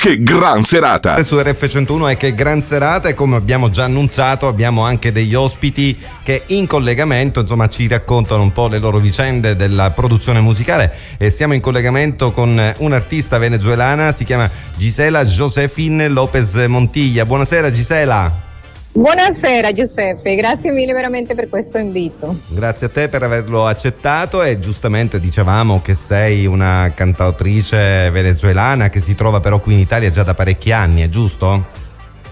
Che gran serata! Su RF101 è che gran serata e come abbiamo già annunciato abbiamo anche degli ospiti che in collegamento insomma ci raccontano un po' le loro vicende della produzione musicale e siamo in collegamento con un'artista venezuelana, si chiama Gisela Josefine Lopez Montiglia. Buonasera Gisela! Buonasera Giuseppe, grazie mille veramente per questo invito. Grazie a te per averlo accettato e giustamente dicevamo che sei una cantautrice venezuelana che si trova però qui in Italia già da parecchi anni, è giusto?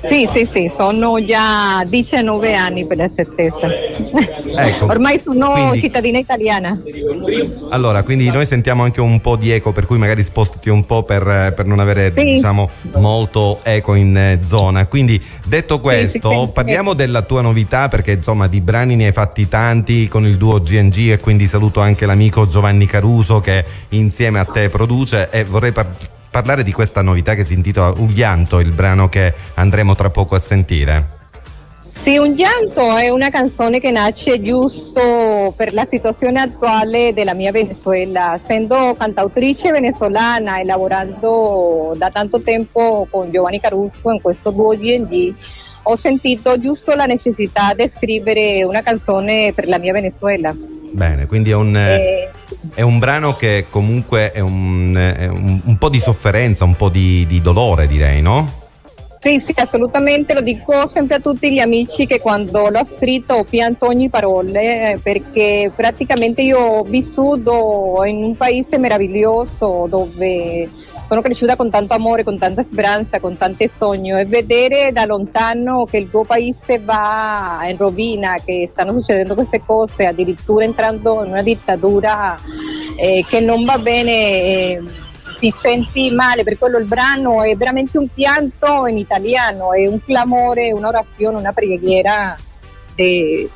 Sì, sì, sì, sono già 19 anni per l'esattezza. Ecco, Ormai sono quindi- cittadina italiana. Allora, quindi noi sentiamo anche un po' di eco, per cui magari spostati un po' per, per non avere Sì. diciamo molto eco in eh, zona. Quindi detto questo, sì, sì. parliamo della tua novità perché insomma di brani ne hai fatti tanti con il duo GNG e quindi saluto anche l'amico Giovanni Caruso che insieme a te produce e vorrei par- parlare di questa novità che si intitola Uglianto, il brano che andremo tra poco a sentire. Sì, Un pianto è una canzone che nasce giusto per la situazione attuale della mia Venezuela. Essendo cantautrice venezuelana e lavorando da tanto tempo con Giovanni Caruso in questo duo GNG, ho sentito giusto la necessità di scrivere una canzone per la mia Venezuela. Bene, quindi è un... eh, Eh, È un brano che comunque è un, è un- un po' di sofferenza, un po' di, di dolore direi, no? Sì, sì, assolutamente, lo dico sempre a tutti gli amici che quando l'ho scritto ho pianto ogni parola eh, perché praticamente io ho vissuto in un paese meraviglioso dove sono cresciuta con tanto amore, con tanta speranza, con tanti sogni e vedere da lontano che il tuo paese va in rovina, che stanno succedendo queste cose, addirittura entrando in una dittatura eh, che non va bene. eh, ti senti male, per quello il brano è veramente un pianto in italiano, è un clamore, un'orazione, una preghiera de-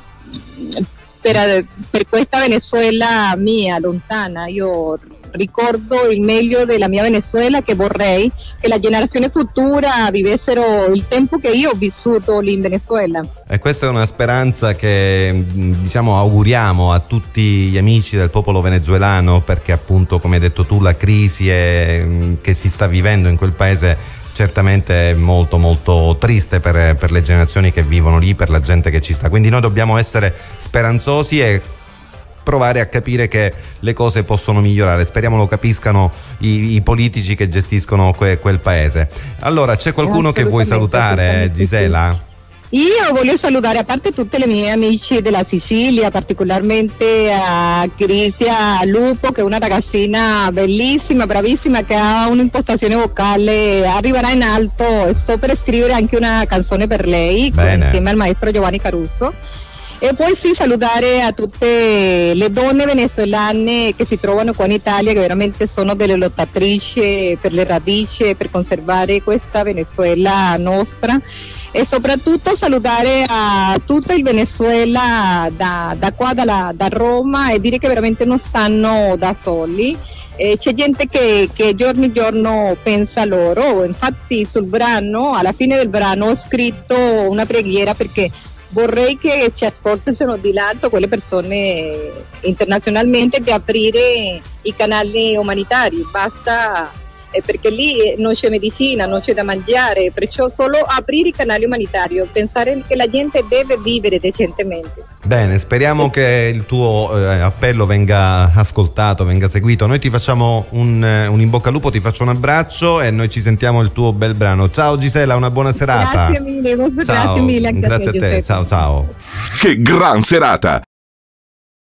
per, per questa Venezuela mia, lontana. Io ricordo il meglio della mia Venezuela che vorrei che la generazione futura vivessero il tempo che io ho vissuto lì in Venezuela. E questa è una speranza che diciamo auguriamo a tutti gli amici del popolo venezuelano perché appunto come hai detto tu la crisi è- che si sta vivendo in quel paese certamente molto molto triste per, per le generazioni che vivono lì, per la gente che ci sta. Quindi noi dobbiamo essere speranzosi e provare a capire che le cose possono migliorare. Speriamo lo capiscano i, i politici che gestiscono que- quel paese. Allora, c'è qualcuno che vuoi salutare. Gisela? Io voglio salutare a parte tutte le mie amici della Sicilia, particolarmente a Crisia Lupo, che è una ragazzina bellissima, bravissima, che ha un'impostazione vocale, arriverà in alto. Sto per scrivere anche una canzone per lei, Bene. insieme al maestro Giovanni Caruso. E poi sì, salutare a tutte le donne venezuelane che si trovano qua in Italia, che veramente sono delle lottatrici per le radici, per conservare questa Venezuela nostra. E soprattutto salutare a tutto il Venezuela da, da qua, dalla- da Roma, e dire che veramente non stanno da soli. Eh, c'è gente che, che giorno in giorno pensa loro, infatti sul brano, alla fine del brano ho scritto una preghiera perché vorrei che ci ascoltassero di lato quelle persone internazionalmente di aprire i canali umanitari, basta perché lì eh, non c'è medicina, non c'è da mangiare, perciò solo aprire i canali umanitari, pensare che la gente deve vivere decentemente. Bene, speriamo che il tuo eh, appello venga ascoltato, venga seguito. Noi ti facciamo un, eh, un in bocca al lupo, ti faccio un abbraccio e noi ci sentiamo il tuo bel brano. Ciao Gisela, una buona serata. Grazie mille, Ciao, grazie mille anche grazie a te, a te. Giuseppe. Ciao ciao. Che gran serata!